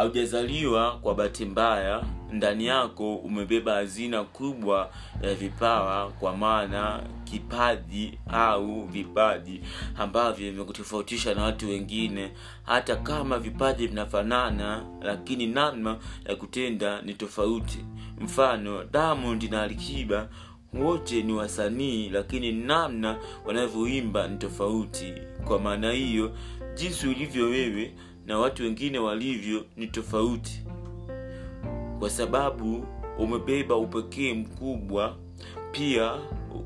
haujazaliwa kwa bahati mbaya ndani yako umebeba hazina kubwa ya vipawa kwa maana kipaji au vipaji ambavyo vimekutofautisha na watu wengine. Hata kama vipaji vinafanana lakini namna ya kutenda ni tofauti. Mfano diamond na alikiba wote ni wasanii lakini namna wanavyoimba ni tofauti. Kwa maana hiyo jinsi ulivyo wewe na watu wengine walivyo ni tofauti. Kwa sababu umebeba upekee mkubwa pia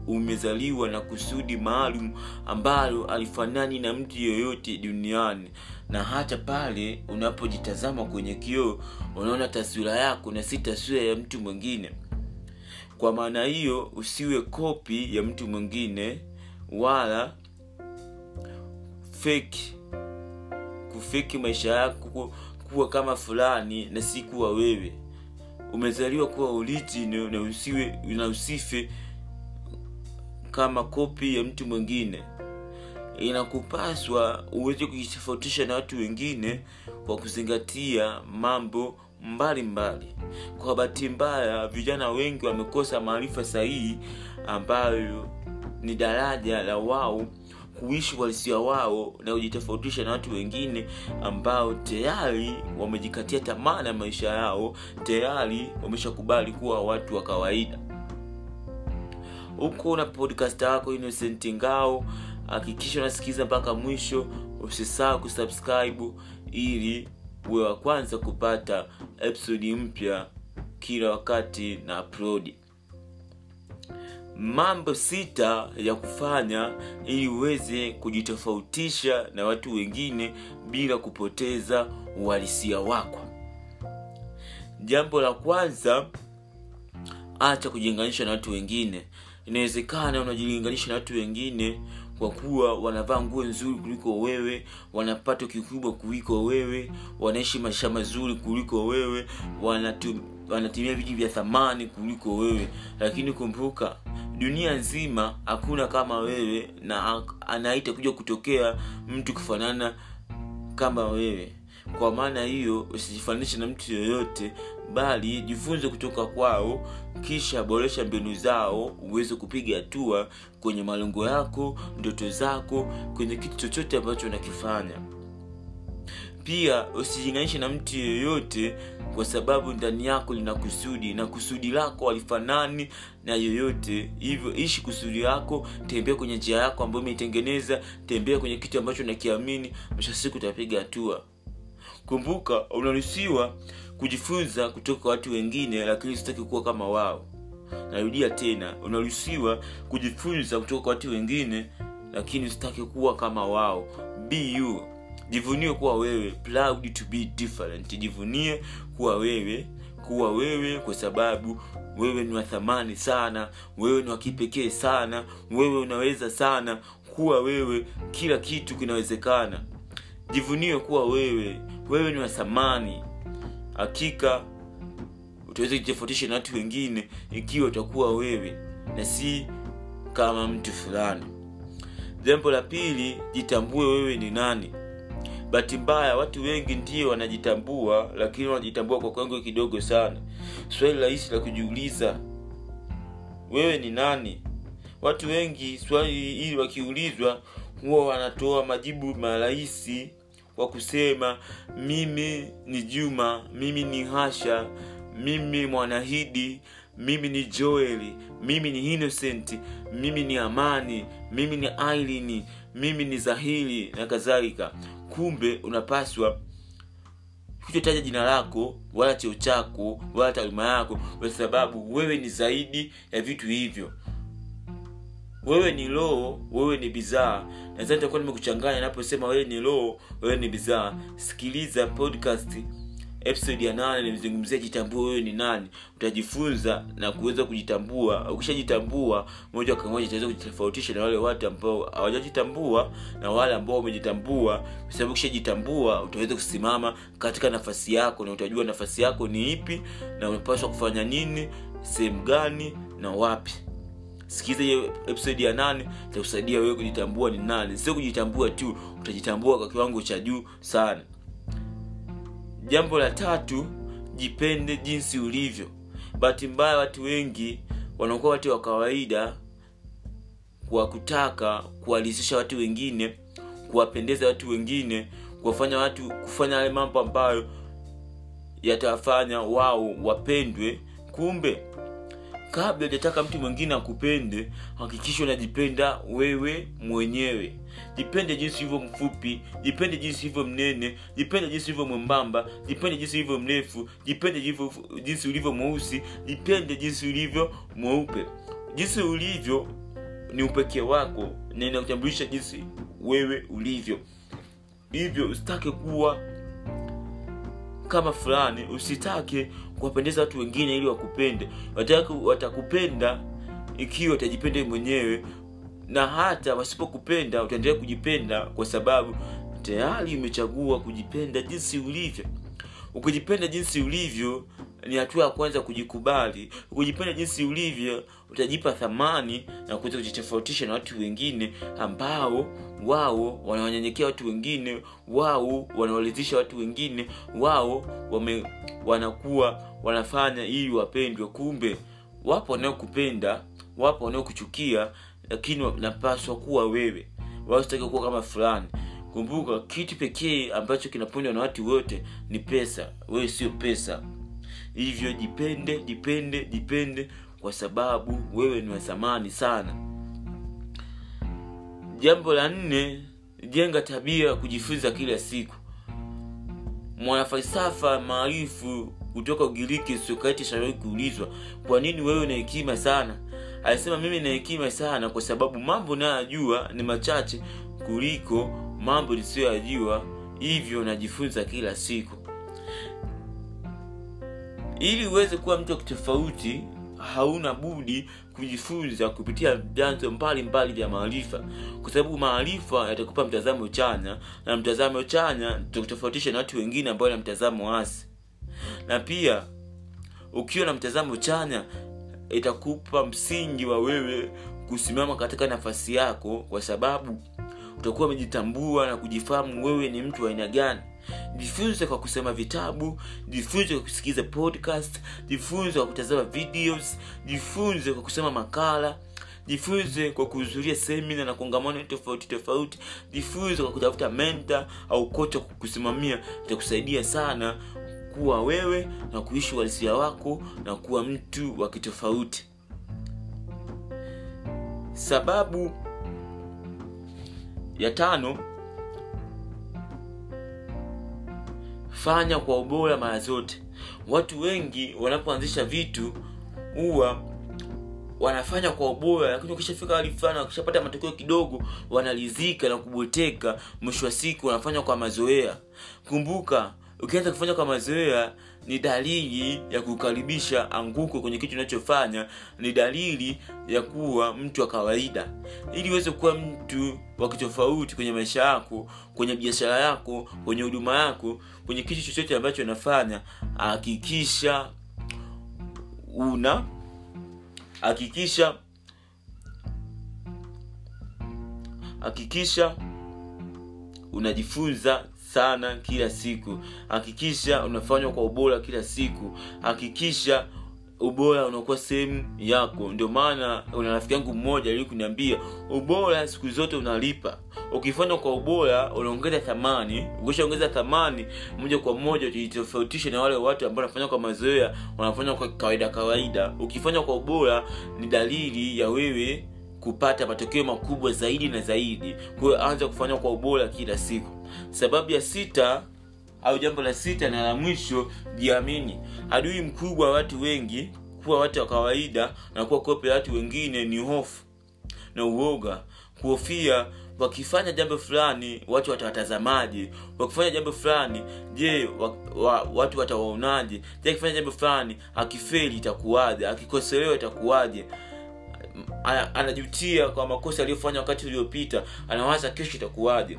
umezaliwa na kusudi maalum ambalo alifanani na mtu yoyote duniani. Na hata pale unapojitazama kwenye kioo unaona taswira yako na si taswira ya mtu mwingine. Kwa maana hiyo usiwe kopi ya mtu mwingine wala feki kufeki maisha yako kuwa kama fulani na si kuwa wewe umezaliwa kuwa uliti na usiwe na usife kama kopi ya mtu mwingine inakupaswa uweze kujitofautisha na watu wengine kwa kuzingatia mambo mbalimbali mbali. kwa bahati mbaya vijana wengi wamekosa maarifa sahihi ambayo ni daraja la wao kuishi uhalisia wao na kujitofautisha na watu wengine ambao tayari wamejikatia tamaa na maisha yao tayari wameshakubali kuwa watu wa kawaida. Huko na podcast yako innocent ngao hakikisha unasikiliza mpaka mwisho. Usisahau kusubscribe ili uwe wa kwanza kupata episodi mpya kila wakati na upload mambo sita ya kufanya ili uweze kujitofautisha na watu wengine bila kupoteza uhalisia wako. Jambo la kwanza acha kujilinganisha na watu wengine. Inawezekana unajilinganisha na watu wengine kwa kuwa wanavaa nguo nzuri kuliko wewe wanapato kikubwa kuliko wewe wanaishi maisha mazuri kuliko wewe wanatu, wanatumia vitu vya thamani kuliko wewe. Lakini kumbuka dunia nzima hakuna kama wewe na anaita kuja kutokea mtu kufanana kama wewe. Kwa maana hiyo usijifananishe na mtu yoyote bali jifunze kutoka kwao kisha boresha mbinu zao uweze kupiga hatua kwenye malengo yako ndoto zako kwenye kitu chochote ambacho unakifanya pia usijilinganishe na mtu yeyote kwa sababu ndani yako lina kusudi na kusudi lako halifanani na yoyote hivyo ishi kusudi lako tembea kwenye njia yako ambayo umeitengeneza tembea kwenye kitu ambacho nakiamini mwisho utapiga hatua. Kumbuka unaruhusiwa kujifunza kutoka kwa watu wengine lakini sitaki kuwa kama wao. Narudia tena unaruhusiwa kujifunza kutoka kwa watu wengine lakini usitaki kuwa kama wao. Be you jivunie kuwa wewe proud to be different. Jivunie kuwa wewe kuwa wewe kwa sababu wewe ni wa thamani sana wewe ni wa kipekee sana wewe unaweza sana kuwa wewe kila kitu kinawezekana. Jivunie kuwa wewe wewe ni wa thamani. Hakika utaweza kujitofautisha na watu wengine ikiwa utakuwa wewe na si kama mtu fulani. Jambo la pili jitambue wewe ni nani bahati mbaya watu wengi ndio wanajitambua lakini wanajitambua kwa kiwango kidogo sana. Swali rahisi la kujiuliza wewe ni nani? Watu wengi swali hili wakiulizwa huwa wanatoa majibu marahisi kwa kusema mimi ni juma mimi ni hasha mimi mwanahidi mimi ni joeli mimi ni innocent mimi ni amani mimi ni ailini mimi ni zahili na kadhalika. Kumbe unapaswa kutotaja jina lako wala cheo chako wala taaluma yako kwa sababu wewe ni zaidi ya vitu hivyo. Wewe ni roho wewe ni bidhaa. Nadhani takuwa nimekuchanganya naposema wewe ni roho wewe ni bidhaa. Sikiliza podcast episode ya nane nimezungumzia jitambua wewe ni nani. Utajifunza na kuweza kujitambua. Ukishajitambua moja kwa moja utaweza kujitofautisha na wale watu ambao hawajajitambua na wale ambao wamejitambua. Kwa sababu ukishajitambua utaweza kusimama katika nafasi yako na utajua nafasi yako ni ipi na unapaswa kufanya nini sehemu gani na wapi. Sikiza hiyo episode ya nane itakusaidia wewe kujitambua ni nani. Sio kujitambua tu utajitambua kwa kiwango cha juu sana jambo la tatu jipende jinsi ulivyo. Bahati mbaya watu wengi wanakuwa watu wa kawaida kwa kutaka kuwalizisha watu wengine kuwapendeza watu wengine kuwafanya watu kufanya yale mambo ambayo yatawafanya wao wapendwe. Kumbe kabla hujataka mtu mwingine akupende hakikisha unajipenda wewe mwenyewe. Jipende jinsi hivyo mfupi jipende jinsi hivyo mnene jipende jinsi hivyo mwembamba jipende jinsi hivyo mrefu jipende jinsi ulivyo mweusi jipende jinsi ulivyo mweupe. Jinsi ulivyo ni upekee wako na inakutambulisha jinsi wewe ulivyo. Hivyo usitake kuwa kama fulani usitake kuwapendeza watu wengine ili wakupende. Watakupenda ikiwa utajipenda mwenyewe. Na hata wasipokupenda utaendelea kujipenda kwa sababu tayari umechagua kujipenda jinsi ulivyo. Ukijipenda jinsi ulivyo ni hatua ya kwanza kujikubali. Ukijipenda jinsi ulivyo utajipa thamani na kuweza kujitofautisha na watu wengine ambao wao wanawanyenyekea watu wengine wao wanawalizisha watu wengine wao wame, wanakuwa wanafanya ili wapendwe. Kumbe wapo wanaokupenda wapo wanaokuchukia lakini napaswa kuwa wewe. Wasitaki kuwa kama fulani. Kumbuka kitu pekee ambacho kinapendwa na watu wote ni pesa. Wewe sio pesa. Hivyo jipende jipende jipende kwa sababu wewe ni wa sana jambo la nne jenga tabia ya kujifunza kila siku. Mwanafalsafa maarifu kutoka ugiriki sokrati shawahi kuulizwa kwa nini wewe na hekima sana? Alisema mimi na hekima sana kwa sababu mambo nayoyajua ni machache kuliko mambo nisiyoyajua hivyo najifunza kila siku. Ili uweze kuwa mtu wa kitofauti hauna budi kujifunza kupitia vyanzo mbalimbali vya maarifa. Kwa sababu maarifa yatakupa mtazamo chanya na mtazamo chanya tutakutofautisha na watu wengine ambao na mtazamo hasi. Na pia ukiwa na mtazamo chanya itakupa msingi wa wewe kusimama katika nafasi yako kwa sababu utakuwa umejitambua na kujifahamu wewe ni mtu wa aina gani jifunze kwa kusoma vitabu jifunze kwa kusikiliza podcast jifunze kwa kutazama videos jifunze kwa kusoma makala jifunze kwa kuhudhuria semina na kongamano tofauti tofauti jifunze kwa kutafuta menta au kocha kukusimamia. Itakusaidia sana kuwa wewe na kuishi uhalisia wako na kuwa mtu wa kitofauti. Sababu ya tano fanya kwa ubora mara zote. Watu wengi wanapoanzisha vitu huwa wanafanya kwa ubora lakini ukishafika hali fulani wakishapata matokeo kidogo wanalizika na kuboteka mwisho wa siku wanafanya kwa mazoea. Kumbuka ukianza kufanya kwa mazoea ni dalili ya kukaribisha anguko kwenye kitu unachofanya ni dalili ya kuwa mtu wa kawaida. Ili uweze kuwa mtu wa kitofauti kwenye maisha yako kwenye biashara yako kwenye huduma yako kwenye kitu chochote ambacho unafanya hakikisha una hakikisha hakikisha unajifunza sana kila siku. Hakikisha unafanywa kwa ubora kila siku. Hakikisha ubora unakuwa sehemu yako. Ndio maana una rafiki yangu mmoja ili kuniambia ubora siku zote unalipa. Ukifanya kwa ubora unaongeza thamani. Ukishaongeza thamani moja kwa moja ujitofautishe na wale watu ambao wanafanya kwa mazoea wanafanya kwa kawaida kawaida. Ukifanya kwa ubora ni dalili ya wewe kupata matokeo makubwa zaidi na zaidi. Kwahiyo anza kufanya kwa ubora kila siku sababu ya sita au jambo la sita na la mwisho jiamini. Adui mkubwa wa watu wengi kuwa watu wa kawaida na kuwa kope watu wengine ni hofu na uoga. Kuhofia wakifanya jambo fulani watu watawatazamaje? Wakifanya jambo fulani je wa, wa, watu watawaonaje? Je akifanya jambo fulani akifeli itakuwaje? Akikoselewa itakuwaje? Anajutia kwa makosa aliyofanya wakati uliopita anawaza kesho itakuwaje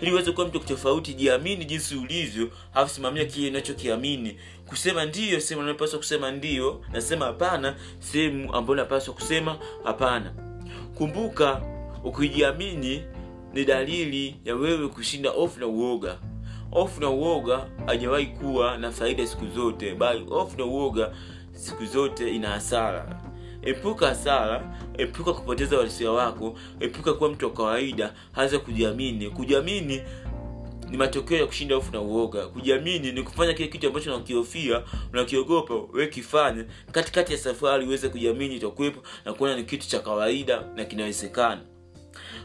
ili uweze kuwa mtu tofauti jiamini jinsi ulivyo halafu simamia kile unachokiamini. Kusema ndiyo sehemu unapaswa kusema ndiyo nasema hapana sehemu ambayo unapaswa kusema hapana. Kumbuka ukijiamini ni dalili ya wewe kushinda ofu na uoga. Ofu na uoga hajawahi kuwa na faida siku zote bali ofu na uoga siku zote ina hasara epuka hasara epuka kupoteza wasia wako epuka kuwa mtu wa kawaida hasa kujiamini. Kujiamini ni matokeo ya kushinda hofu na uoga. Kujiamini ni kufanya kile kitu ambacho unakihofia unakiogopa we kifanye. Katikati ya safari uweze kujiamini itakuwepo na kuona ni kitu cha kawaida na kinawezekana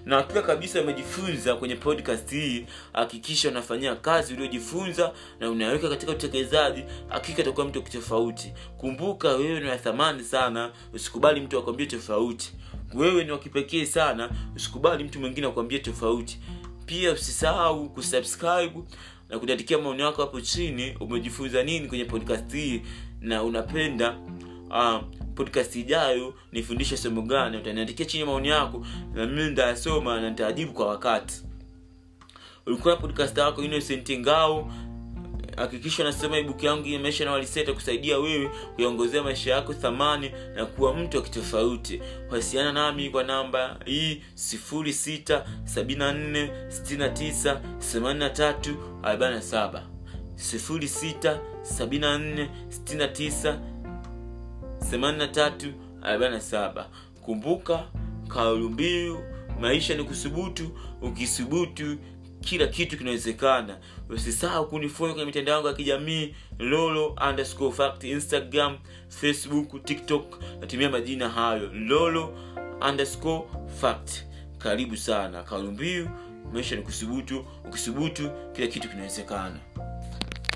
na hakika kabisa umejifunza kwenye podcast hii hakikisha unafanyia kazi uliojifunza na unaweka katika utekelezaji hakika utakuwa mtu tofauti kumbuka wewe ni wathamani sana usikubali mtu akwambie tofauti. Wewe ni wakipekee sana usikubali mtu mwingine akwambie tofauti. Pia usisahau kusubscribe na kuniandikia maoni yako hapo chini umejifunza nini kwenye podcast hii na unapenda uh, podcast ijayo nifundishe somo gani? Utaniandikia chini maoni yako na mimi nitayasoma na nitaajibu kwa wakati. Ulikuwa podcast yako innocent ngao. Hakikisha unasema ibuku yangu ya maisha na kusaidia wewe kuyaongozea maisha yako thamani na kuwa mtu wa kitofauti. Wasiana nami kwa namba hii 0674698347 067469 8347 kumbuka kauli maisha ni kusubutu ukisubutu kila kitu kinawezekana. Usisahau kunifollow kwenye mitandao yangu ya kijamii lolo underscore fact instagram facebook tiktok. Natumia majina hayo lolo underscore fact. Karibu sana. Kauli mbiu maisha ni kusubutu ukisubutu kila kitu kinawezekana